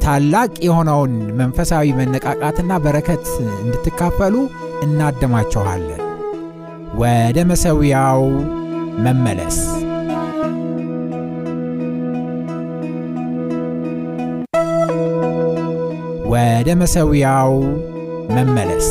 ታላቅ የሆነውን መንፈሳዊ መነቃቃትና በረከት እንድትካፈሉ እናደማችኋለን። ወደ መሠዊያው መመለስ ወደ መሠዊያው መመለስ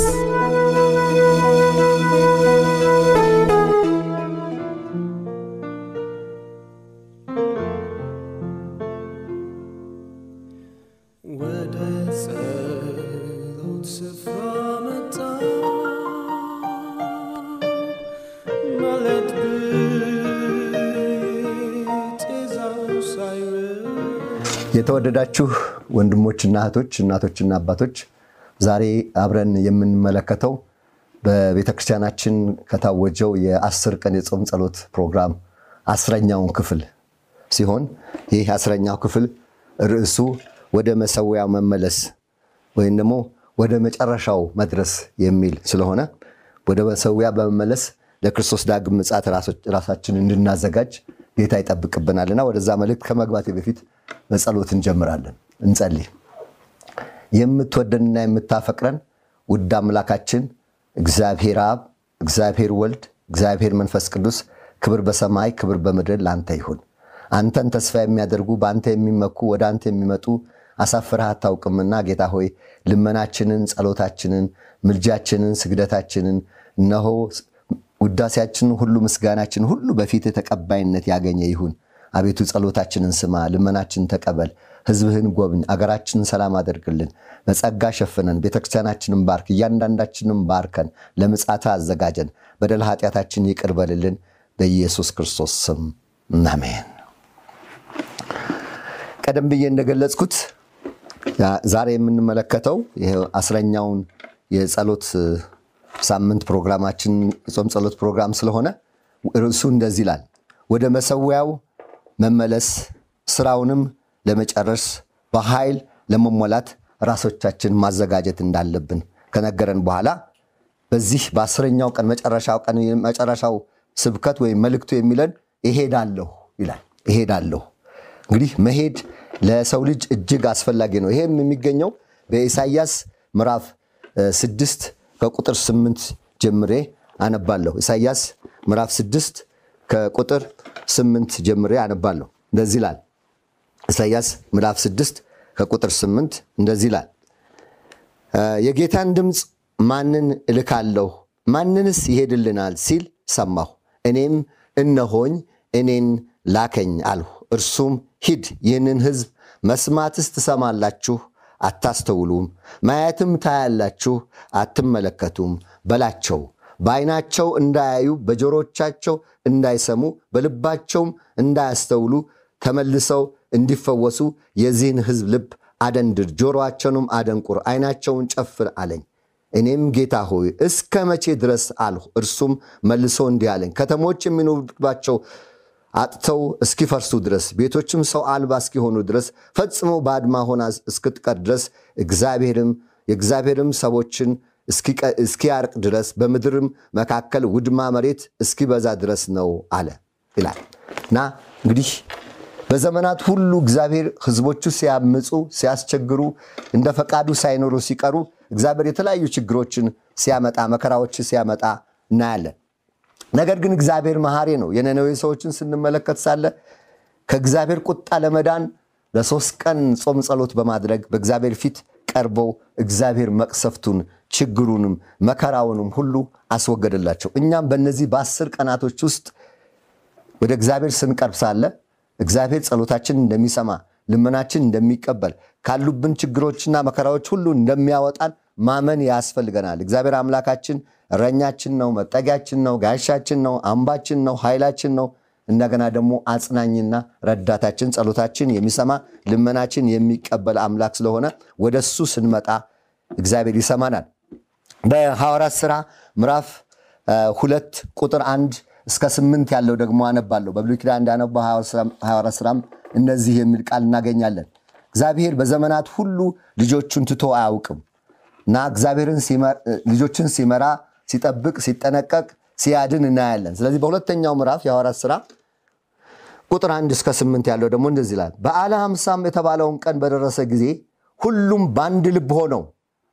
የተወደዳችሁ ወንድሞችና እህቶች፣ እናቶችና አባቶች ዛሬ አብረን የምንመለከተው በቤተ ክርስቲያናችን ከታወጀው የአስር ቀን የጾም ጸሎት ፕሮግራም አስረኛውን ክፍል ሲሆን ይህ አስረኛው ክፍል ርዕሱ ወደ መሠዊያው መመለስ ወይም ደግሞ ወደ መጨረሻው መድረስ የሚል ስለሆነ ወደ መሠዊያ በመመለስ ለክርስቶስ ዳግም ምጽአት ራሳችን እንድናዘጋጅ ጌታ ይጠብቅብናልና ወደዛ መልእክት ከመግባቴ በፊት በጸሎት እንጀምራለን። እንጸልይ። የምትወደንና የምታፈቅረን ውድ አምላካችን እግዚአብሔር አብ፣ እግዚአብሔር ወልድ፣ እግዚአብሔር መንፈስ ቅዱስ ክብር በሰማይ ክብር በምድር ለአንተ ይሁን። አንተን ተስፋ የሚያደርጉ በአንተ የሚመኩ ወደ አንተ የሚመጡ አሳፍረህ አታውቅምና ጌታ ሆይ ልመናችንን፣ ጸሎታችንን፣ ምልጃችንን፣ ስግደታችንን እነሆ ውዳሴያችንን ሁሉ ምስጋናችን ሁሉ በፊት ተቀባይነት ያገኘ ይሁን። አቤቱ ጸሎታችንን ስማ፣ ልመናችንን ተቀበል። ሕዝብህን ጎብኝ፣ አገራችንን ሰላም አደርግልን፣ በጸጋ ሸፍነን፣ ቤተክርስቲያናችንን ባርክ፣ እያንዳንዳችንን ባርከን፣ ለምጽአት አዘጋጀን፣ በደል ኃጢአታችን ይቅር በልልን። በኢየሱስ ክርስቶስ ስም አሜን። ቀደም ብዬ እንደገለጽኩት ዛሬ የምንመለከተው አስረኛውን የጸሎት ሳምንት ፕሮግራማችን የጾም ጸሎት ፕሮግራም ስለሆነ ርዕሱ እንደዚህ ይላል፣ ወደ መሠዊያው መመለስ ስራውንም ለመጨረስ በኃይል ለመሞላት ራሶቻችን ማዘጋጀት እንዳለብን ከነገረን በኋላ በዚህ በአስረኛው ቀን መጨረሻው ቀን መጨረሻው ስብከት ወይም መልእክቱ የሚለን እሄዳለሁ ይላል። እሄዳለሁ እንግዲህ መሄድ ለሰው ልጅ እጅግ አስፈላጊ ነው። ይሄም የሚገኘው በኢሳይያስ ምዕራፍ ስድስት ከቁጥር ስምንት ጀምሬ አነባለሁ። ኢሳይያስ ምዕራፍ ስድስት ከቁጥር ስምንት ጀምሬ አነባለሁ። እንደዚህ ይላል። ኢሳይያስ ምዕራፍ ስድስት ከቁጥር ስምንት እንደዚህ ይላል። የጌታን ድምፅ ማንን እልካለሁ? ማንንስ ይሄድልናል? ሲል ሰማሁ። እኔም እነሆኝ እኔን ላከኝ አልሁ። እርሱም ሂድ፣ ይህንን ሕዝብ መስማትስ ትሰማላችሁ አታስተውሉም፣ ማየትም ታያላችሁ አትመለከቱም በላቸው። በዓይናቸው እንዳያዩ በጆሮቻቸው እንዳይሰሙ በልባቸውም እንዳያስተውሉ ተመልሰው እንዲፈወሱ የዚህን ሕዝብ ልብ አደንድር፣ ጆሮአቸውንም አደንቁር፣ ዓይናቸውን ጨፍን አለኝ። እኔም ጌታ ሆይ እስከ መቼ ድረስ አልሁ። እርሱም መልሶ እንዲህ አለኝ፣ ከተሞች የሚኖሩባቸው አጥተው እስኪፈርሱ ድረስ ቤቶችም ሰው አልባ እስኪሆኑ ድረስ ፈጽሞ ባድማ ሆና እስክትቀር ድረስ እግዚአብሔርም የእግዚአብሔርም ሰዎችን እስኪያርቅ ድረስ በምድርም መካከል ውድማ መሬት እስኪበዛ ድረስ ነው አለ ይላል እና እንግዲህ በዘመናት ሁሉ እግዚአብሔር ሕዝቦቹ ሲያምፁ ሲያስቸግሩ እንደ ፈቃዱ ሳይኖሩ ሲቀሩ እግዚአብሔር የተለያዩ ችግሮችን ሲያመጣ መከራዎች ሲያመጣ እናያለን። ነገር ግን እግዚአብሔር መሐሪ ነው። የነነዌ ሰዎችን ስንመለከት ሳለ ከእግዚአብሔር ቁጣ ለመዳን ለሶስት ቀን ጾም ጸሎት በማድረግ በእግዚአብሔር ፊት ቀርበው እግዚአብሔር መቅሰፍቱን ችግሩንም መከራውንም ሁሉ አስወገደላቸው። እኛም በእነዚህ በአስር ቀናቶች ውስጥ ወደ እግዚአብሔር ስንቀርብ ሳለ እግዚአብሔር ጸሎታችን እንደሚሰማ ልመናችን እንደሚቀበል ካሉብን ችግሮችና መከራዎች ሁሉ እንደሚያወጣን ማመን ያስፈልገናል። እግዚአብሔር አምላካችን እረኛችን ነው፣ መጠጊያችን ነው፣ ጋሻችን ነው፣ አምባችን ነው፣ ኃይላችን ነው። እንደገና ደግሞ አጽናኝና ረዳታችን፣ ጸሎታችን የሚሰማ ልመናችን የሚቀበል አምላክ ስለሆነ ወደ እሱ ስንመጣ እግዚአብሔር ይሰማናል። በሐዋርያት ሥራ ምዕራፍ ሁለት ቁጥር አንድ እስከ ስምንት ያለው ደግሞ አነባለሁ። በብሉይ ኪዳን እንዳነባው ሐዋርያት ሥራም እነዚህ የሚል ቃል እናገኛለን። እግዚአብሔር በዘመናት ሁሉ ልጆቹን ትቶ አያውቅም እና እግዚአብሔርን ልጆችን ሲመራ፣ ሲጠብቅ፣ ሲጠነቀቅ፣ ሲያድን እናያለን። ስለዚህ በሁለተኛው ምዕራፍ የሐዋርያት ሥራ ቁጥር አንድ እስከ ስምንት ያለው ደግሞ እንደዚህ ይላል። በዓለ ሐምሳም የተባለውን ቀን በደረሰ ጊዜ ሁሉም በአንድ ልብ ሆነው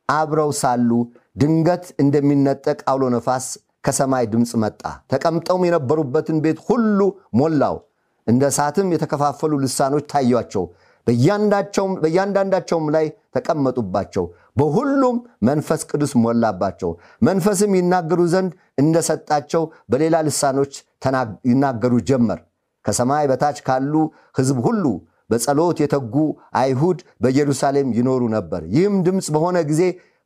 አብረው ሳሉ ድንገት እንደሚነጠቅ አውሎ ነፋስ ከሰማይ ድምፅ መጣ። ተቀምጠውም የነበሩበትን ቤት ሁሉ ሞላው። እንደ እሳትም የተከፋፈሉ ልሳኖች ታዩአቸው፣ በእያንዳንዳቸውም ላይ ተቀመጡባቸው። በሁሉም መንፈስ ቅዱስ ሞላባቸው። መንፈስም ይናገሩ ዘንድ እንደሰጣቸው በሌላ ልሳኖች ይናገሩ ጀመር። ከሰማይ በታች ካሉ ሕዝብ ሁሉ በጸሎት የተጉ አይሁድ በኢየሩሳሌም ይኖሩ ነበር። ይህም ድምፅ በሆነ ጊዜ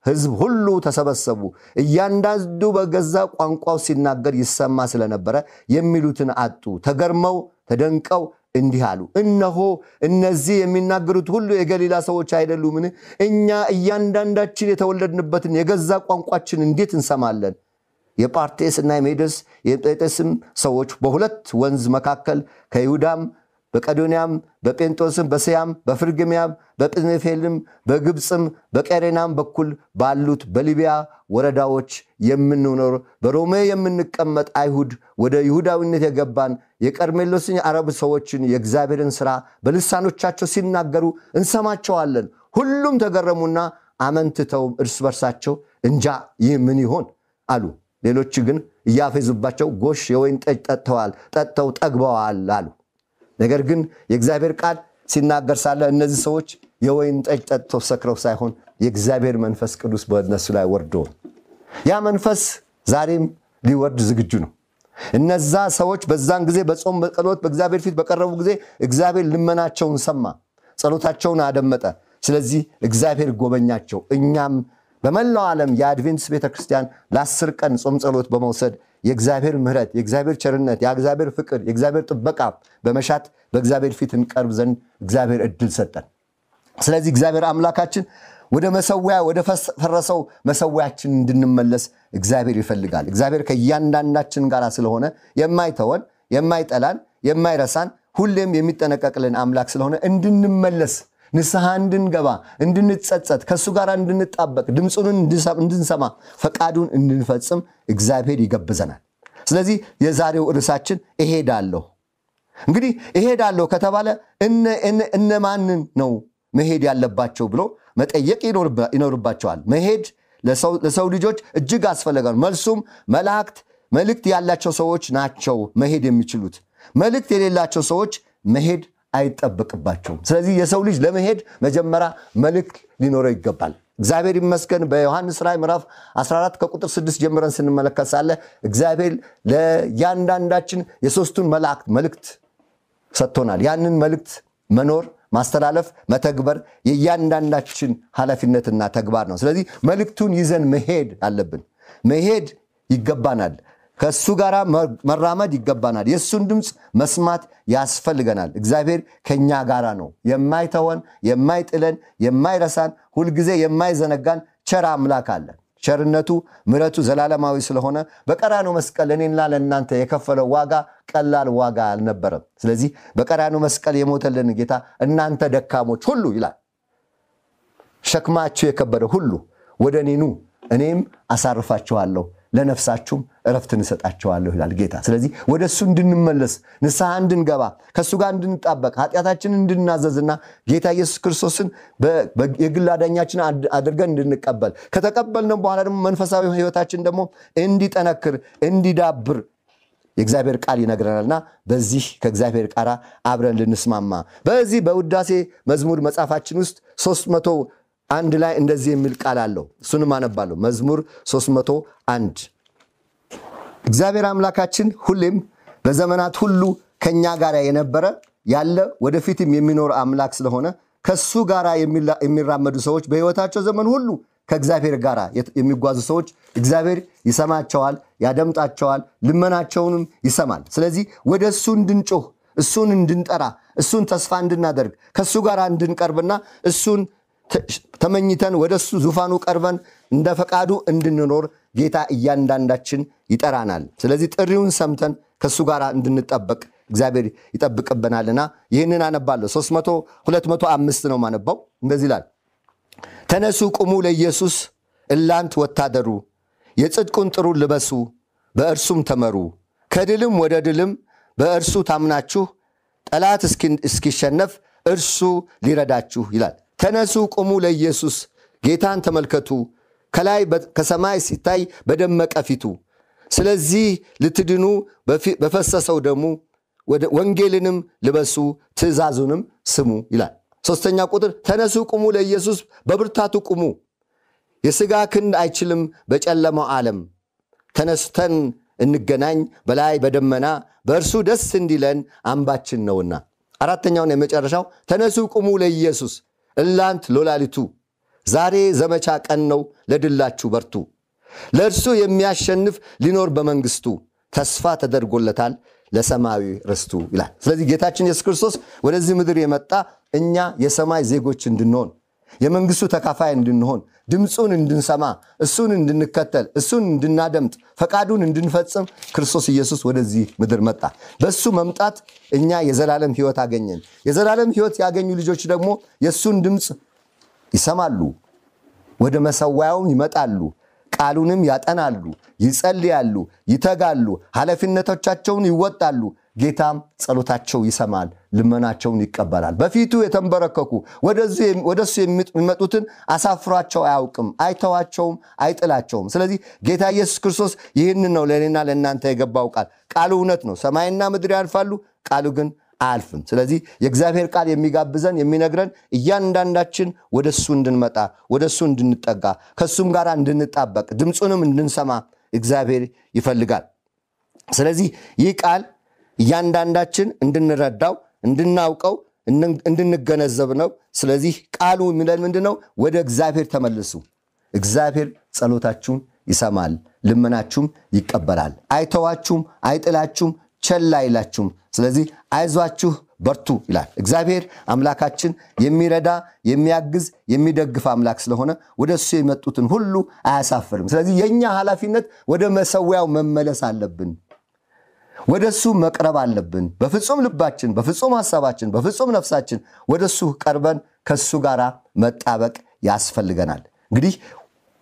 ሕዝብ ሁሉ ተሰበሰቡ። እያንዳንዱ በገዛ ቋንቋው ሲናገር ይሰማ ስለነበረ የሚሉትን አጡ። ተገርመው ተደንቀው እንዲህ አሉ፣ እነሆ እነዚህ የሚናገሩት ሁሉ የገሊላ ሰዎች አይደሉምን? እኛ እያንዳንዳችን የተወለድንበትን የገዛ ቋንቋችን እንዴት እንሰማለን? የጳርቴስ እና የሜዶስ የጴጥስም ሰዎች በሁለት ወንዝ መካከል ከይሁዳም በቀዶንያም በጴንጦስም በስያም በፍርግሚያም በጵንፌልም በግብፅም በቀሬናም በኩል ባሉት በሊቢያ ወረዳዎች የምንኖር በሮሜ የምንቀመጥ አይሁድ ወደ ይሁዳዊነት የገባን የቀርሜሎስን የአረብ ሰዎችን የእግዚአብሔርን ሥራ በልሳኖቻቸው ሲናገሩ እንሰማቸዋለን። ሁሉም ተገረሙና አመንትተው እርስ በርሳቸው እንጃ ይህ ምን ይሆን አሉ። ሌሎች ግን እያፌዙባቸው ጎሽ የወይን ጠጅ ጠጥተዋል፣ ጠጥተው ጠግበዋል አሉ። ነገር ግን የእግዚአብሔር ቃል ሲናገር ሳለ እነዚህ ሰዎች የወይን ጠጅ ጠጥተው ሰክረው ሳይሆን የእግዚአብሔር መንፈስ ቅዱስ በእነሱ ላይ ወርዶ ያ መንፈስ ዛሬም ሊወርድ ዝግጁ ነው። እነዛ ሰዎች በዛን ጊዜ በጾም በጸሎት በእግዚአብሔር ፊት በቀረቡ ጊዜ እግዚአብሔር ልመናቸውን ሰማ፣ ጸሎታቸውን አደመጠ። ስለዚህ እግዚአብሔር ጎበኛቸው። እኛም በመላው ዓለም የአድቬንትስ ቤተ ክርስቲያን ለአስር ቀን ጾም ጸሎት በመውሰድ የእግዚአብሔር ምሕረት፣ የእግዚአብሔር ቸርነት፣ የእግዚአብሔር ፍቅር፣ የእግዚአብሔር ጥበቃ በመሻት በእግዚአብሔር ፊት እንቀርብ ዘንድ እግዚአብሔር እድል ሰጠን። ስለዚህ እግዚአብሔር አምላካችን ወደ መሰዊያ ወደ ፈረሰው መሰዊያችን እንድንመለስ እግዚአብሔር ይፈልጋል። እግዚአብሔር ከእያንዳንዳችን ጋር ስለሆነ የማይተወን፣ የማይጠላን፣ የማይረሳን ሁሌም የሚጠነቀቅልን አምላክ ስለሆነ እንድንመለስ ንስሐ እንድንገባ እንድንጸጸት ከእሱ ጋር እንድንጣበቅ ድምፁን እንድንሰማ ፈቃዱን እንድንፈጽም እግዚአብሔር ይገብዘናል። ስለዚህ የዛሬው ርዕሳችን እሄዳለሁ። እንግዲህ እሄዳለሁ ከተባለ እነማንን ነው መሄድ ያለባቸው ብሎ መጠየቅ ይኖርባቸዋል። መሄድ ለሰው ልጆች እጅግ አስፈለገ ነው። መልሱም መላእክት መልእክት ያላቸው ሰዎች ናቸው መሄድ የሚችሉት። መልእክት የሌላቸው ሰዎች መሄድ አይጠበቅባቸውም። ስለዚህ የሰው ልጅ ለመሄድ መጀመሪያ መልእክት ሊኖረው ይገባል። እግዚአብሔር ይመስገን በዮሐንስ ራእይ ምዕራፍ 14 ከቁጥር 6 ጀምረን ስንመለከት ሳለ እግዚአብሔር ለእያንዳንዳችን የሦስቱን መላእክት መልእክት ሰጥቶናል። ያንን መልእክት መኖር፣ ማስተላለፍ፣ መተግበር የእያንዳንዳችን ኃላፊነትና ተግባር ነው። ስለዚህ መልእክቱን ይዘን መሄድ አለብን። መሄድ ይገባናል። ከእሱ ጋር መራመድ ይገባናል። የእሱን ድምፅ መስማት ያስፈልገናል። እግዚአብሔር ከእኛ ጋራ ነው። የማይተወን፣ የማይጥለን፣ የማይረሳን፣ ሁልጊዜ የማይዘነጋን ቸር አምላክ አለን። ቸርነቱ ምሕረቱ ዘላለማዊ ስለሆነ በቀራኑ መስቀል እኔና ለእናንተ የከፈለው ዋጋ ቀላል ዋጋ አልነበረም። ስለዚህ በቀራኑ መስቀል የሞተልን ጌታ እናንተ ደካሞች ሁሉ ይላል ሸክማችሁ የከበደ ሁሉ ወደ እኔ እኔም አሳርፋችኋለሁ ለነፍሳችሁም እረፍትን እሰጣቸዋለሁ ይላል ጌታ። ስለዚህ ወደ እሱ እንድንመለስ ንስሐ እንድንገባ ከእሱ ጋር እንድንጣበቅ ኃጢአታችንን እንድናዘዝና ጌታ ኢየሱስ ክርስቶስን የግል አዳኛችን አድርገን እንድንቀበል ከተቀበልነው በኋላ ደግሞ መንፈሳዊ ሕይወታችን ደግሞ እንዲጠነክር እንዲዳብር የእግዚአብሔር ቃል ይነግረናልና በዚህ ከእግዚአብሔር ቃል አብረን ልንስማማ በዚህ በውዳሴ መዝሙር መጽሐፋችን ውስጥ ሦስት መቶ አንድ ላይ እንደዚህ የሚል ቃል አለው። እሱንም አነባለሁ። መዝሙር 301 እግዚአብሔር አምላካችን ሁሌም በዘመናት ሁሉ ከኛ ጋር የነበረ ያለ ወደፊትም የሚኖር አምላክ ስለሆነ ከሱ ጋር የሚራመዱ ሰዎች በሕይወታቸው ዘመን ሁሉ ከእግዚአብሔር ጋር የሚጓዙ ሰዎች እግዚአብሔር ይሰማቸዋል፣ ያደምጣቸዋል፣ ልመናቸውንም ይሰማል። ስለዚህ ወደ እሱ እንድንጮህ፣ እሱን እንድንጠራ፣ እሱን ተስፋ እንድናደርግ፣ ከእሱ ጋር እንድንቀርብና እሱን ተመኝተን ወደ እሱ ዙፋኑ ቀርበን እንደ ፈቃዱ እንድንኖር ጌታ እያንዳንዳችን ይጠራናል። ስለዚህ ጥሪውን ሰምተን ከእሱ ጋር እንድንጠበቅ እግዚአብሔር ይጠብቅብናልና ይህንን አነባለሁ። 205 ነው ማነባው። እንደዚህ ይላል ተነሱ ቁሙ ለኢየሱስ እላንት ወታደሩ የጽድቁን ጥሩር ልበሱ በእርሱም ተመሩ ከድልም ወደ ድልም በእርሱ ታምናችሁ ጠላት እስኪሸነፍ እርሱ ሊረዳችሁ ይላል። ተነሱ ቁሙ ለኢየሱስ። ጌታን ተመልከቱ። ከላይ ከሰማይ ሲታይ በደመቀ ፊቱ። ስለዚህ ልትድኑ በፈሰሰው ደሙ ወንጌልንም ልበሱ ትእዛዙንም ስሙ ይላል። ሶስተኛ ቁጥር ተነሱ ቁሙ ለኢየሱስ በብርታቱ ቁሙ። የሥጋ ክንድ አይችልም በጨለማው ዓለም። ተነስተን እንገናኝ በላይ በደመና በእርሱ ደስ እንዲለን አምባችን ነውና። አራተኛውን የመጨረሻው ተነሱ ቁሙ ለኢየሱስ እላንት ሎላሊቱ ዛሬ ዘመቻ ቀን ነው ለድላችሁ በርቱ ለእርሱ የሚያሸንፍ ሊኖር በመንግስቱ ተስፋ ተደርጎለታል ለሰማያዊ ርስቱ ይላል። ስለዚህ ጌታችን ኢየሱስ ክርስቶስ ወደዚህ ምድር የመጣ እኛ የሰማይ ዜጎች እንድንሆን የመንግስቱ ተካፋይ እንድንሆን ድምፁን እንድንሰማ እሱን እንድንከተል እሱን እንድናደምጥ ፈቃዱን እንድንፈጽም ክርስቶስ ኢየሱስ ወደዚህ ምድር መጣ። በሱ መምጣት እኛ የዘላለም ሕይወት አገኘን። የዘላለም ሕይወት ያገኙ ልጆች ደግሞ የእሱን ድምፅ ይሰማሉ፣ ወደ መሰዋያውም ይመጣሉ፣ ቃሉንም ያጠናሉ፣ ይጸልያሉ፣ ይተጋሉ፣ ኃላፊነቶቻቸውን ይወጣሉ። ጌታም ጸሎታቸው ይሰማል፣ ልመናቸውን ይቀበላል። በፊቱ የተንበረከኩ ወደ እሱ የሚመጡትን አሳፍሯቸው አያውቅም፣ አይተዋቸውም፣ አይጥላቸውም። ስለዚህ ጌታ ኢየሱስ ክርስቶስ ይህንን ነው ለእኔና ለእናንተ የገባው ቃል። ቃሉ እውነት ነው። ሰማይና ምድር ያልፋሉ፣ ቃሉ ግን አያልፍም። ስለዚህ የእግዚአብሔር ቃል የሚጋብዘን የሚነግረን እያንዳንዳችን ወደ እሱ እንድንመጣ ወደ እሱ እንድንጠጋ ከእሱም ጋር እንድንጣበቅ ድምፁንም እንድንሰማ እግዚአብሔር ይፈልጋል። ስለዚህ ይህ ቃል እያንዳንዳችን እንድንረዳው እንድናውቀው እንድንገነዘብ ነው። ስለዚህ ቃሉ የሚለን ምንድን ነው? ወደ እግዚአብሔር ተመልሱ። እግዚአብሔር ጸሎታችሁን ይሰማል፣ ልመናችሁም ይቀበላል። አይተዋችሁም፣ አይጥላችሁም፣ ቸል አይላችሁም። ስለዚህ አይዟችሁ በርቱ ይላል። እግዚአብሔር አምላካችን የሚረዳ የሚያግዝ የሚደግፍ አምላክ ስለሆነ ወደ እሱ የመጡትን ሁሉ አያሳፍርም። ስለዚህ የእኛ ኃላፊነት ወደ መሰዊያው መመለስ አለብን። ወደ እሱ መቅረብ አለብን። በፍጹም ልባችን፣ በፍጹም ሐሳባችን፣ በፍጹም ነፍሳችን ወደ እሱ ቀርበን ከእሱ ጋር መጣበቅ ያስፈልገናል። እንግዲህ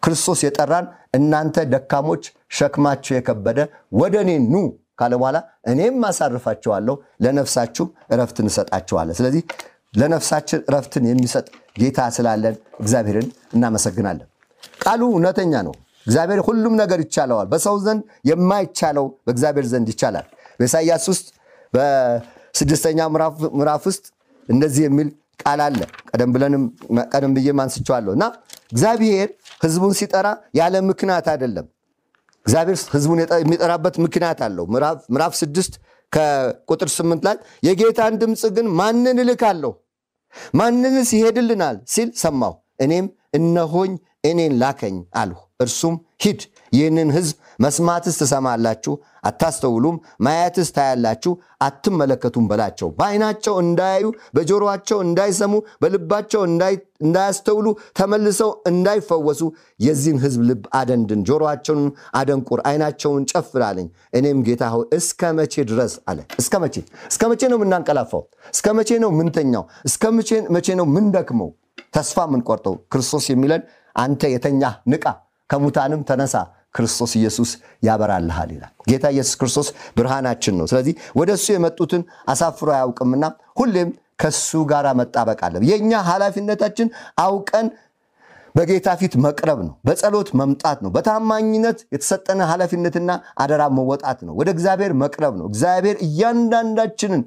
ክርስቶስ የጠራን እናንተ ደካሞች፣ ሸክማችሁ የከበደ ወደ እኔ ኑ ካለ በኋላ እኔም አሳርፋችኋለሁ፣ ለነፍሳችሁ እረፍትን እሰጣችኋለሁ። ስለዚህ ለነፍሳችን እረፍትን የሚሰጥ ጌታ ስላለን እግዚአብሔርን እናመሰግናለን። ቃሉ እውነተኛ ነው። እግዚአብሔር ሁሉም ነገር ይቻለዋል። በሰው ዘንድ የማይቻለው በእግዚአብሔር ዘንድ ይቻላል። በኢሳይያስ ውስጥ በስድስተኛ ምዕራፍ ውስጥ እንደዚህ የሚል ቃል አለ። ቀደም ብለንም ቀደም ብዬም አንስቼዋለሁ እና እግዚአብሔር ሕዝቡን ሲጠራ ያለ ምክንያት አይደለም። እግዚአብሔር ሕዝቡን የሚጠራበት ምክንያት አለው። ምዕራፍ ስድስት ከቁጥር ስምንት ላይ የጌታን ድምፅ ግን ማንን እልካለሁ? ማንንስ ይሄድልናል ሲል ሰማሁ። እኔም እነሆኝ እኔን ላከኝ አልሁ። እርሱም ሂድ፣ ይህንን ሕዝብ መስማትስ ትሰማላችሁ፣ አታስተውሉም፣ ማየትስ ታያላችሁ፣ አትመለከቱም በላቸው። በዓይናቸው እንዳያዩ፣ በጆሮአቸው እንዳይሰሙ፣ በልባቸው እንዳያስተውሉ፣ ተመልሰው እንዳይፈወሱ የዚህን ሕዝብ ልብ አደንድን፣ ጆሮአቸውን አደንቁር፣ ዓይናቸውን ጨፍር አለኝ። እኔም ጌታ ሆይ እስከ መቼ ድረስ አለ። እስከ መቼ እስከ መቼ ነው የምናንቀላፋው? እስከ መቼ ነው ምንተኛው? እስከ መቼ ነው ምንደክመው? ተስፋ የምንቆርጠው? ክርስቶስ የሚለን አንተ የተኛ ንቃ፣ ከሙታንም ተነሳ፣ ክርስቶስ ኢየሱስ ያበራልሃል ይላል። ጌታ ኢየሱስ ክርስቶስ ብርሃናችን ነው። ስለዚህ ወደ እሱ የመጡትን አሳፍሮ አያውቅምና ሁሌም ከሱ ጋር መጣበቅ አለ። የእኛ ኃላፊነታችን አውቀን በጌታ ፊት መቅረብ ነው። በጸሎት መምጣት ነው። በታማኝነት የተሰጠነ ኃላፊነትና አደራ መወጣት ነው። ወደ እግዚአብሔር መቅረብ ነው። እግዚአብሔር እያንዳንዳችንን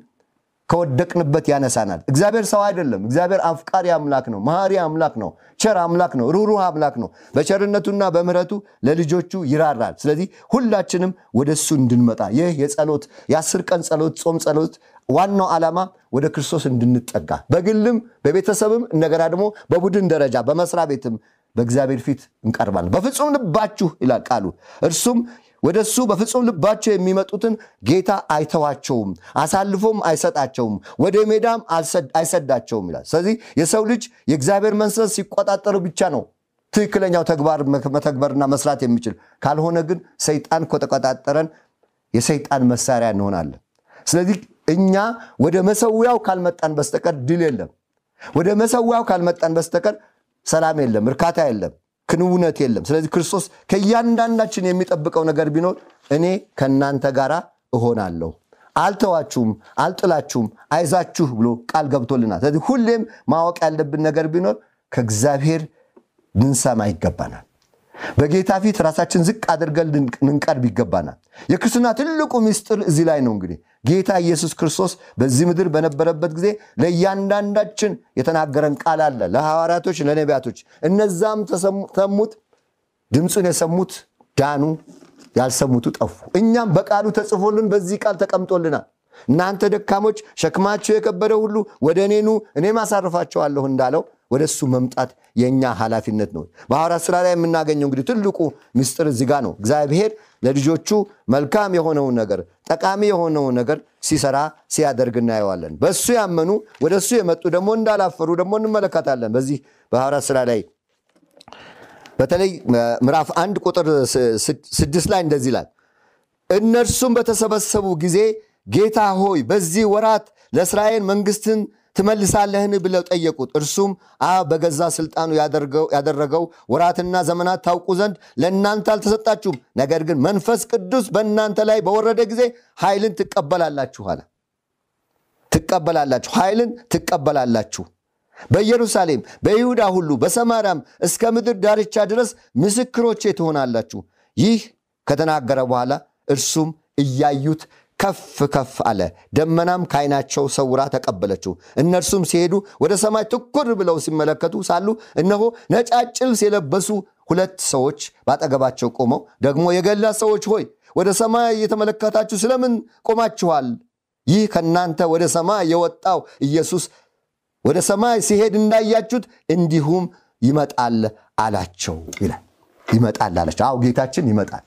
ከወደቅንበት ያነሳናል። እግዚአብሔር ሰው አይደለም። እግዚአብሔር አፍቃሪ አምላክ ነው። መሐሪ አምላክ ነው። ቸር አምላክ ነው። ሩሩህ አምላክ ነው። በቸርነቱና በምሕረቱ ለልጆቹ ይራራል። ስለዚህ ሁላችንም ወደ እሱ እንድንመጣ ይህ የጸሎት የአስር ቀን ጸሎት ጾም ጸሎት ዋናው ዓላማ ወደ ክርስቶስ እንድንጠጋ በግልም በቤተሰብም እንደገና ደግሞ በቡድን ደረጃ በመስሪያ ቤትም በእግዚአብሔር ፊት እንቀርባለን። በፍጹም ልባችሁ ይላል ቃሉ እርሱም ወደ እሱ በፍጹም ልባቸው የሚመጡትን ጌታ አይተዋቸውም፣ አሳልፎም አይሰጣቸውም፣ ወደ ሜዳም አይሰዳቸውም ይላል። ስለዚህ የሰው ልጅ የእግዚአብሔር መንፈስ ሲቆጣጠሩ ብቻ ነው ትክክለኛው ተግባር መተግበርና መስራት የሚችል ካልሆነ ግን ሰይጣን ከተቆጣጠረን የሰይጣን መሳሪያ እንሆናለን። ስለዚህ እኛ ወደ መሰዊያው ካልመጣን በስተቀር ድል የለም። ወደ መሰዊያው ካልመጣን በስተቀር ሰላም የለም፣ እርካታ የለም፣ ክንውነት የለም። ስለዚህ ክርስቶስ ከእያንዳንዳችን የሚጠብቀው ነገር ቢኖር እኔ ከእናንተ ጋር እሆናለሁ፣ አልተዋችሁም፣ አልጥላችሁም፣ አይዛችሁ ብሎ ቃል ገብቶልናል። ስለዚህ ሁሌም ማወቅ ያለብን ነገር ቢኖር ከእግዚአብሔር ልንሰማ ይገባናል። በጌታ ፊት ራሳችን ዝቅ አድርገን ልንቀርብ ይገባናል። የክርስትና ትልቁ ምስጢር እዚህ ላይ ነው። እንግዲህ ጌታ ኢየሱስ ክርስቶስ በዚህ ምድር በነበረበት ጊዜ ለእያንዳንዳችን የተናገረን ቃል አለ፣ ለሐዋርያቶች፣ ለነቢያቶች። እነዛም ተሰሙት፣ ድምፁን የሰሙት ዳኑ፣ ያልሰሙቱ ጠፉ። እኛም በቃሉ ተጽፎልን በዚህ ቃል ተቀምጦልናል። እናንተ ደካሞች ሸክማቸው የከበደ ሁሉ ወደ እኔ ኑ እኔም አሳርፋቸዋለሁ እንዳለው ወደ እሱ መምጣት የእኛ ኃላፊነት ነው። በሐዋርያት ሥራ ላይ የምናገኘው እንግዲህ ትልቁ ምስጢር እዚህ ጋ ነው። እግዚአብሔር ለልጆቹ መልካም የሆነውን ነገር ጠቃሚ የሆነውን ነገር ሲሰራ ሲያደርግ እናየዋለን። በእሱ ያመኑ ወደ እሱ የመጡ ደግሞ እንዳላፈሩ ደግሞ እንመለከታለን። በዚህ በሐዋርያት ሥራ ላይ በተለይ ምዕራፍ አንድ ቁጥር ስድስት ላይ እንደዚህ ይላል እነርሱም በተሰበሰቡ ጊዜ ጌታ ሆይ በዚህ ወራት ለእስራኤል መንግስትን ትመልሳለህን ብለው ጠየቁት። እርሱም አብ በገዛ ስልጣኑ ያደረገው ወራትና ዘመናት ታውቁ ዘንድ ለእናንተ አልተሰጣችሁም፣ ነገር ግን መንፈስ ቅዱስ በእናንተ ላይ በወረደ ጊዜ ኃይልን ትቀበላላችሁ አለ። ትቀበላላችሁ፣ ኃይልን ትቀበላላችሁ። በኢየሩሳሌም በይሁዳ ሁሉ በሰማርያም እስከ ምድር ዳርቻ ድረስ ምስክሮቼ ትሆናላችሁ። ይህ ከተናገረ በኋላ እርሱም እያዩት ከፍ ከፍ አለ። ደመናም ከዓይናቸው ሰውራ ተቀበለችው። እነርሱም ሲሄዱ ወደ ሰማይ ትኩር ብለው ሲመለከቱ ሳሉ እነሆ ነጫጭ ልብስ የለበሱ ሁለት ሰዎች ባጠገባቸው ቆመው ደግሞ የገሊላ ሰዎች ሆይ ወደ ሰማይ እየተመለከታችሁ ስለምን ቆማችኋል? ይህ ከእናንተ ወደ ሰማይ የወጣው ኢየሱስ ወደ ሰማይ ሲሄድ እንዳያችሁት እንዲሁም ይመጣል አላቸው ይላል። ይመጣል አላቸው። አዎ ጌታችን ይመጣል።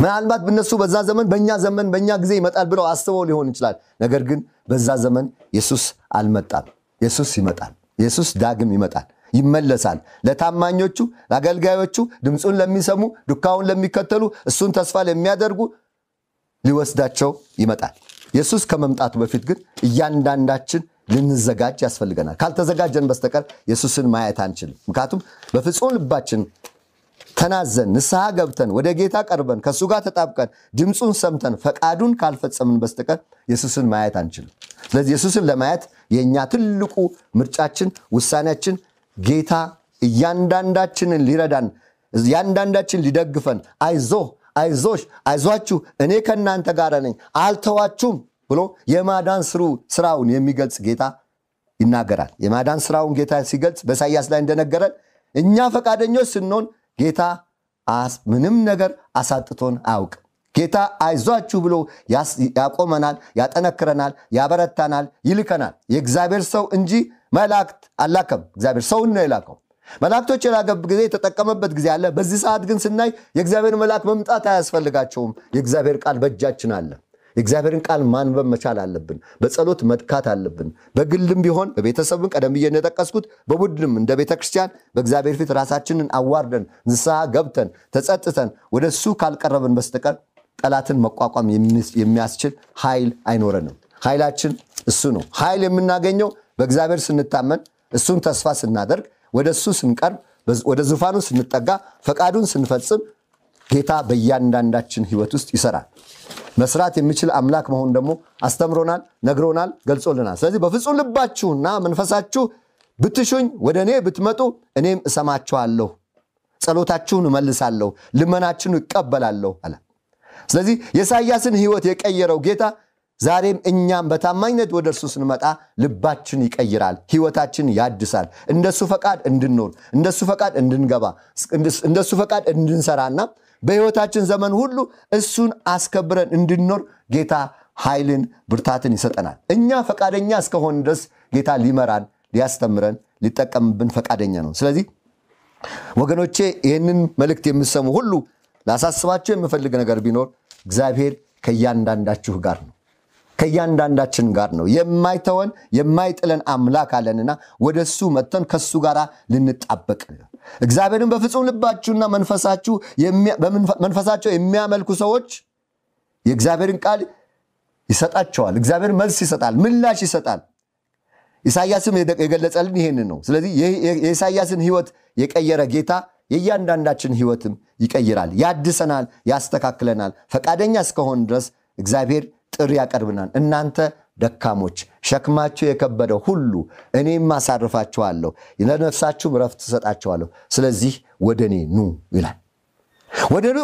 ምናልባት ብነሱ በዛ ዘመን በእኛ ዘመን በእኛ ጊዜ ይመጣል ብለው አስበው ሊሆን ይችላል። ነገር ግን በዛ ዘመን ኢየሱስ አልመጣም። ኢየሱስ ይመጣል። ኢየሱስ ዳግም ይመጣል፣ ይመለሳል። ለታማኞቹ፣ ለአገልጋዮቹ፣ ድምፁን ለሚሰሙ፣ ዱካውን ለሚከተሉ፣ እሱን ተስፋ ለሚያደርጉ ሊወስዳቸው ይመጣል። ኢየሱስ ከመምጣቱ በፊት ግን እያንዳንዳችን ልንዘጋጅ ያስፈልገናል። ካልተዘጋጀን በስተቀር ኢየሱስን ማየት አንችልም። ምክንያቱም በፍጹም ልባችን ተናዘን ንስሐ ገብተን ወደ ጌታ ቀርበን ከእሱ ጋር ተጣብቀን ድምፁን ሰምተን ፈቃዱን ካልፈጸምን በስተቀር ኢየሱስን ማየት አንችልም። ስለዚህ ኢየሱስን ለማየት የእኛ ትልቁ ምርጫችን፣ ውሳኔያችን ጌታ እያንዳንዳችንን ሊረዳን እያንዳንዳችን ሊደግፈን አይዞህ፣ አይዞሽ፣ አይዟችሁ እኔ ከእናንተ ጋር ነኝ አልተዋችሁም ብሎ የማዳን ስራውን የሚገልጽ ጌታ ይናገራል። የማዳን ስራውን ጌታ ሲገልጽ በኢሳያስ ላይ እንደነገረን እኛ ፈቃደኞች ስንሆን ጌታ ምንም ነገር አሳጥቶን አያውቅም። ጌታ አይዟችሁ ብሎ ያቆመናል፣ ያጠነክረናል፣ ያበረታናል፣ ይልከናል። የእግዚአብሔር ሰው እንጂ መላእክት አላከም። እግዚአብሔር ሰውን ነው የላከው። መላእክቶች የላከበት ጊዜ የተጠቀመበት ጊዜ አለ። በዚህ ሰዓት ግን ስናይ የእግዚአብሔር መልአክ መምጣት አያስፈልጋቸውም። የእግዚአብሔር ቃል በእጃችን አለ። የእግዚአብሔርን ቃል ማንበብ መቻል አለብን። በጸሎት መትካት አለብን። በግልም ቢሆን በቤተሰብን ቀደም ብዬ እንደጠቀስኩት በቡድንም እንደ ቤተ ክርስቲያን በእግዚአብሔር ፊት ራሳችንን አዋርደን ንስሐ ገብተን ተጸጥተን ወደ እሱ ካልቀረብን በስተቀር ጠላትን መቋቋም የሚያስችል ኃይል አይኖረንም። ኃይላችን እሱ ነው። ኃይል የምናገኘው በእግዚአብሔር ስንታመን፣ እሱን ተስፋ ስናደርግ፣ ወደ እሱ ስንቀርብ፣ ወደ ዙፋኑ ስንጠጋ፣ ፈቃዱን ስንፈጽም ጌታ በእያንዳንዳችን ህይወት ውስጥ ይሰራል። መስራት የሚችል አምላክ መሆን ደግሞ አስተምሮናል፣ ነግሮናል፣ ገልጾልናል። ስለዚህ በፍጹም ልባችሁና መንፈሳችሁ ብትሹኝ ወደ እኔ ብትመጡ እኔም እሰማችኋለሁ፣ ጸሎታችሁን እመልሳለሁ፣ ልመናችሁን እቀበላለሁ አለ። ስለዚህ የኢሳያስን ህይወት የቀየረው ጌታ ዛሬም እኛም በታማኝነት ወደ እርሱ ስንመጣ ልባችን ይቀይራል፣ ህይወታችን ያድሳል። እንደሱ ፈቃድ እንድንኖር፣ እንደሱ ፈቃድ እንድንገባ፣ እንደሱ ፈቃድ እንድንሰራና በህይወታችን ዘመን ሁሉ እሱን አስከብረን እንድንኖር ጌታ ኃይልን ብርታትን ይሰጠናል። እኛ ፈቃደኛ እስከሆን ድረስ ጌታ ሊመራን፣ ሊያስተምረን፣ ሊጠቀምብን ፈቃደኛ ነው። ስለዚህ ወገኖቼ ይህንን መልእክት የምሰሙ ሁሉ ላሳስባቸው የምፈልግ ነገር ቢኖር እግዚአብሔር ከእያንዳንዳችሁ ጋር ነው ከእያንዳንዳችን ጋር ነው። የማይተወን የማይጥለን አምላክ አለንና ወደ መጥተን ከሱ ጋር ልንጣበቅ እግዚአብሔርን በፍጹም ልባችሁና መንፈሳቸው የሚያመልኩ ሰዎች የእግዚአብሔርን ቃል ይሰጣቸዋል። እግዚአብሔር መልስ ይሰጣል፣ ምላሽ ይሰጣል። ኢሳያስም የገለጸልን ይሄንን ነው። ስለዚህ የኢሳያስን ህይወት የቀየረ ጌታ የእያንዳንዳችን ህይወትም ይቀይራል፣ ያድሰናል፣ ያስተካክለናል። ፈቃደኛ እስከሆን ድረስ እግዚአብሔር ጥሪ ያቀርብናል። እናንተ ደካሞች ሸክማችሁ የከበደ ሁሉ እኔም አሳርፋችኋለሁ፣ ለነፍሳችሁም ረፍት ትሰጣችኋለሁ። ስለዚህ ወደ እኔ ኑ ይላል።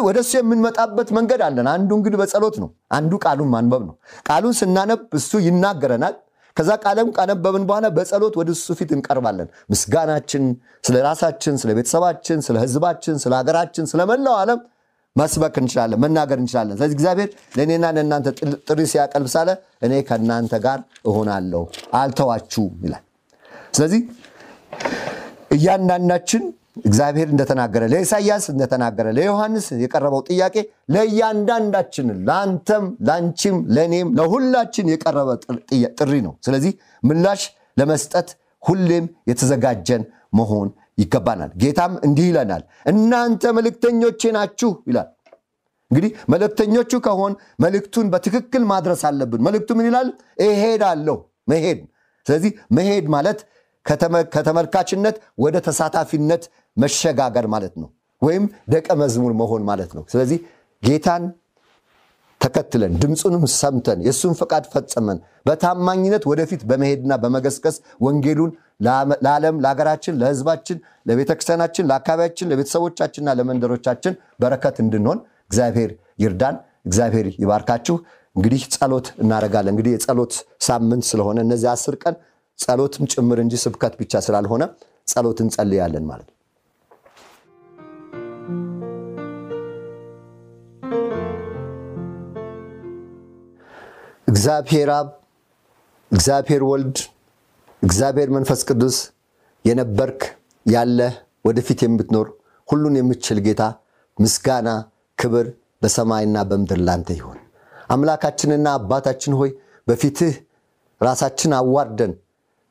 ወደ እሱ የምንመጣበት መንገድ አለን። አንዱ እንግዲህ በጸሎት ነው። አንዱ ቃሉን ማንበብ ነው። ቃሉን ስናነብ እሱ ይናገረናል። ከዛ ቃለም ካነበብን በኋላ በጸሎት ወደ እሱ ፊት እንቀርባለን። ምስጋናችን ስለ ራሳችን፣ ስለ ቤተሰባችን፣ ስለ ህዝባችን፣ ስለ ሀገራችን፣ ስለ መላው ዓለም መስበክ እንችላለን፣ መናገር እንችላለን። ስለዚህ እግዚአብሔር ለእኔና ለእናንተ ጥሪ ሲያቀልብ ሳለ እኔ ከእናንተ ጋር እሆናለሁ አልተዋችሁም ይላል። ስለዚህ እያንዳንዳችን እግዚአብሔር እንደተናገረ ለኢሳያስ እንደተናገረ ለዮሐንስ የቀረበው ጥያቄ ለእያንዳንዳችን ለአንተም፣ ለአንቺም፣ ለእኔም ለሁላችን የቀረበ ጥሪ ነው። ስለዚህ ምላሽ ለመስጠት ሁሌም የተዘጋጀን መሆን ይገባናል። ጌታም እንዲህ ይለናል፣ እናንተ መልእክተኞቼ ናችሁ ይላል። እንግዲህ መልእክተኞቹ ከሆን መልእክቱን በትክክል ማድረስ አለብን። መልእክቱ ምን ይላል? እሄዳለሁ መሄድ። ስለዚህ መሄድ ማለት ከተመልካችነት ወደ ተሳታፊነት መሸጋገር ማለት ነው፣ ወይም ደቀ መዝሙር መሆን ማለት ነው። ስለዚህ ጌታን ተከትለን ድምፁንም ሰምተን የእሱን ፈቃድ ፈጸመን በታማኝነት ወደፊት በመሄድና በመገስገስ ወንጌሉን ለዓለም፣ ለሀገራችን፣ ለሕዝባችን፣ ለቤተክርስቲያናችን፣ ለአካባቢያችን፣ ለቤተሰቦቻችንና ለመንደሮቻችን በረከት እንድንሆን እግዚአብሔር ይርዳን። እግዚአብሔር ይባርካችሁ። እንግዲህ ጸሎት እናደርጋለን። እንግዲህ የጸሎት ሳምንት ስለሆነ እነዚህ አስር ቀን ጸሎትም ጭምር እንጂ ስብከት ብቻ ስላልሆነ ጸሎት እንጸልያለን ማለት ነው። እግዚአብሔር አብ፣ እግዚአብሔር ወልድ፣ እግዚአብሔር መንፈስ ቅዱስ የነበርክ ያለህ ወደፊት የምትኖር ሁሉን የምትችል ጌታ ምስጋና፣ ክብር በሰማይና በምድር ላንተ ይሆን። አምላካችንና አባታችን ሆይ በፊትህ ራሳችን አዋርደን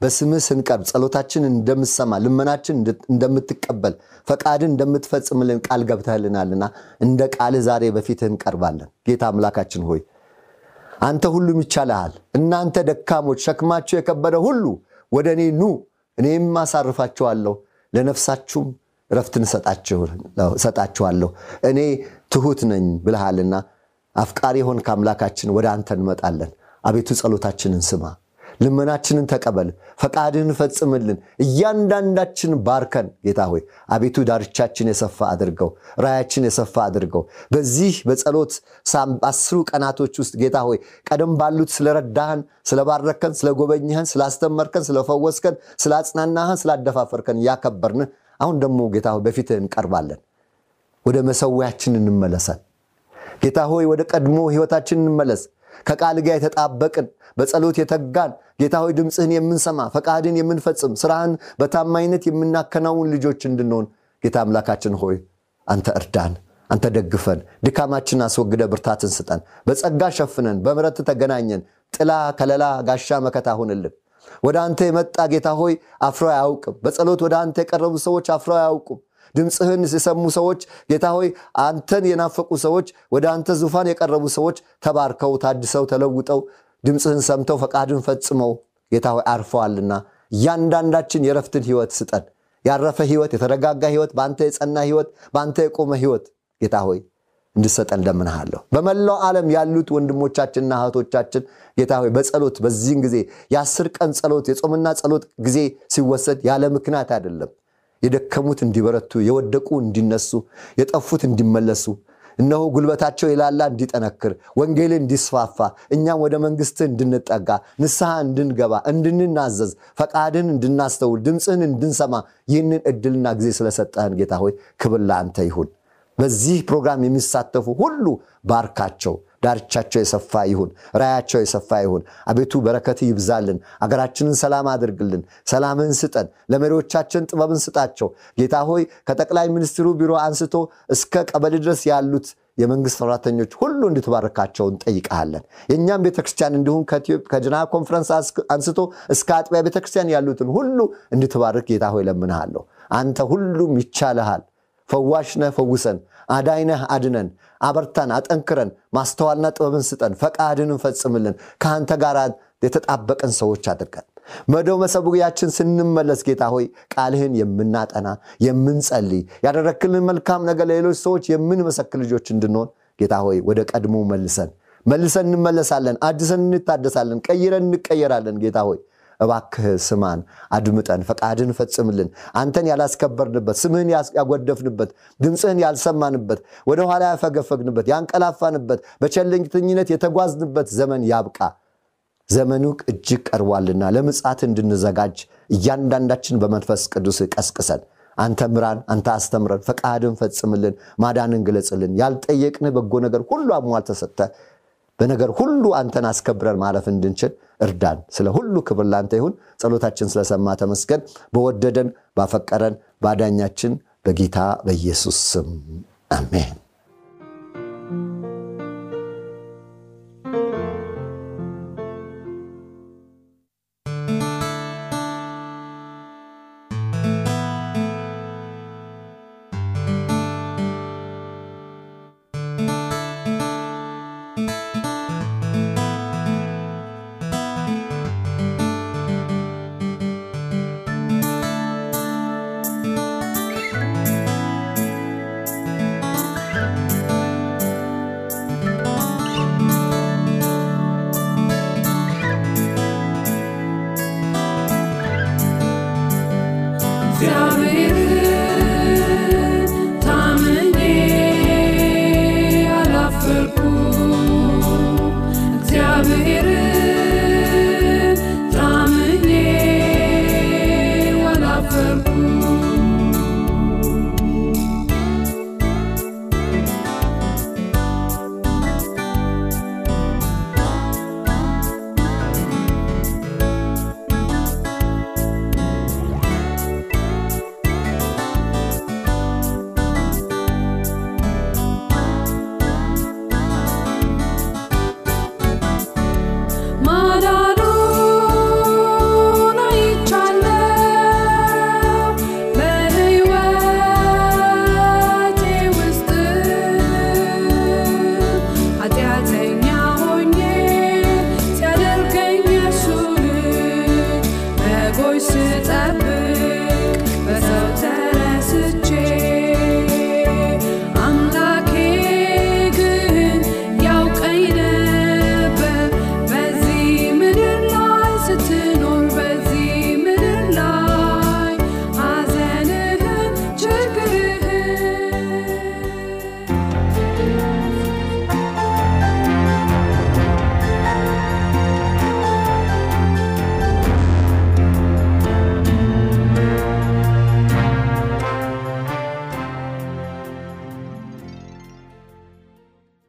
በስምህ ስንቀርብ ጸሎታችን እንደምትሰማ ልመናችን እንደምትቀበል ፈቃድን እንደምትፈጽምልን ቃል ገብተህልናልና እንደ ቃልህ ዛሬ በፊትህ እንቀርባለን። ጌታ አምላካችን ሆይ አንተ ሁሉም ይቻልሃል። እናንተ ደካሞች ሸክማችሁ የከበደ ሁሉ ወደ እኔ ኑ፣ እኔም አሳርፋችኋለሁ፣ ለነፍሳችሁም ረፍትን እሰጣችኋለሁ። እኔ ትሑት ነኝ ብልሃልና አፍቃሪ የሆን ከአምላካችን ወደ አንተ እንመጣለን። አቤቱ ጸሎታችንን ስማ፣ ልመናችንን ተቀበል፣ ፈቃድህን ፈጽምልን። እያንዳንዳችን ባርከን ጌታ ሆይ አቤቱ ዳርቻችን የሰፋ አድርገው፣ ራያችን የሰፋ አድርገው። በዚህ በጸሎት አስሩ ቀናቶች ውስጥ ጌታ ሆይ ቀደም ባሉት ስለረዳህን፣ ስለባረከን፣ ስለጎበኝህን፣ ስላስተመርከን፣ ስለፈወስከን፣ ስላጽናናህን፣ ስላደፋፈርከን እያከበርን አሁን ደግሞ ጌታ ሆይ በፊትህ እንቀርባለን። ወደ መሰዊያችን እንመለሰን ጌታ ሆይ ወደ ቀድሞ ህይወታችን እንመለስ። ከቃል ጋር የተጣበቅን በጸሎት የተጋን ጌታ ሆይ ድምፅህን የምንሰማ ፈቃድን የምንፈጽም ስራህን በታማኝነት የምናከናውን ልጆች እንድንሆን ጌታ አምላካችን ሆይ አንተ እርዳን፣ አንተ ደግፈን፣ ድካማችን አስወግደ ብርታትን ስጠን፣ በጸጋ ሸፍነን፣ በምረት ተገናኘን፣ ጥላ ከለላ ጋሻ መከታ ሁንልን። ወደ አንተ የመጣ ጌታ ሆይ አፍሮ አያውቅም። በጸሎት ወደ አንተ የቀረቡ ሰዎች አፍሮ አያውቁም። ድምፅህን የሰሙ ሰዎች ጌታ ሆይ አንተን የናፈቁ ሰዎች ወደ አንተ ዙፋን የቀረቡ ሰዎች ተባርከው ታድሰው ተለውጠው ድምፅህን ሰምተው ፈቃድን ፈጽመው ጌታ ሆይ አርፈዋልና እያንዳንዳችን የረፍትን ህይወት ስጠን። ያረፈ ህይወት፣ የተረጋጋ ህይወት፣ በአንተ የጸና ህይወት፣ በአንተ የቆመ ህይወት ጌታ ሆይ እንድሰጠን ለምንሃለሁ። በመላው ዓለም ያሉት ወንድሞቻችንና እህቶቻችን ጌታ ሆይ በጸሎት በዚህን ጊዜ የአስር ቀን ጸሎት የጾምና ጸሎት ጊዜ ሲወሰድ ያለ ምክንያት አይደለም። የደከሙት እንዲበረቱ፣ የወደቁ እንዲነሱ፣ የጠፉት እንዲመለሱ፣ እነሆ ጉልበታቸው የላላ እንዲጠነክር፣ ወንጌል እንዲስፋፋ፣ እኛም ወደ መንግስት እንድንጠጋ፣ ንስሐ እንድንገባ፣ እንድንናዘዝ፣ ፈቃድን እንድናስተውል፣ ድምፅህን እንድንሰማ ይህንን እድልና ጊዜ ስለሰጠህን ጌታ ሆይ ክብር ለአንተ ይሁን። በዚህ ፕሮግራም የሚሳተፉ ሁሉ ባርካቸው። ዳርቻቸው የሰፋ ይሁን፣ ራያቸው የሰፋ ይሁን። አቤቱ በረከት ይብዛልን። አገራችንን ሰላም አድርግልን። ሰላምን ስጠን። ለመሪዎቻችን ጥበብን ስጣቸው። ጌታ ሆይ ከጠቅላይ ሚኒስትሩ ቢሮ አንስቶ እስከ ቀበሌ ድረስ ያሉት የመንግስት ሰራተኞች ሁሉ እንድትባርካቸው እንጠይቀሃለን። የእኛም ቤተክርስቲያን እንዲሁም ከጀነራል ኮንፈረንስ አንስቶ እስከ አጥቢያ ቤተክርስቲያን ያሉትን ሁሉ እንድትባርክ ጌታ ሆይ ለምንሃለሁ። አንተ ሁሉም ይቻልሃል። ፈዋሽ ነህ፣ ፈውሰን። ነህ፣ አድነን። አበርታን፣ አጠንክረን። ማስተዋልና ጥበብን ስጠን። ፈቃድን እንፈጽምልን። ከአንተ ጋር የተጣበቀን ሰዎች አድርገን መደው መሰዊያችን ስንመለስ ጌታ ሆይ ቃልህን የምናጠና የምንጸልይ፣ ያደረክልን መልካም ነገር ለሌሎች ሰዎች የምንመሰክር ልጆች እንድንሆን ጌታ ሆይ ወደ ቀድሞ መልሰን መልሰን እንመለሳለን። አድሰን እንታደሳለን። ቀይረን እንቀየራለን። ጌታ ሆይ እባክህ ስማን፣ አድምጠን፣ ፈቃድን ፈጽምልን። አንተን ያላስከበርንበት፣ ስምህን ያጎደፍንበት፣ ድምፅህን ያልሰማንበት፣ ወደኋላ ያፈገፈግንበት፣ ያንቀላፋንበት፣ በቸለኝተኝነት የተጓዝንበት ዘመን ያብቃ። ዘመኑ እጅግ ቀርቧልና ለምጽአት እንድንዘጋጅ እያንዳንዳችን በመንፈስ ቅዱስ ቀስቅሰን አንተ ምራን፣ አንተ አስተምረን፣ ፈቃድን ፈጽምልን፣ ማዳንን ግለጽልን። ያልጠየቅንህ በጎ ነገር ሁሉ አሟልተህ ሰጥተህ በነገር ሁሉ አንተን አስከብረን ማለፍ እንድንችል እርዳን። ስለ ሁሉ ክብር ላንተ ይሁን። ጸሎታችን ስለሰማ ተመስገን። በወደደን ባፈቀረን ባዳኛችን በጌታ በኢየሱስ ስም አሜን።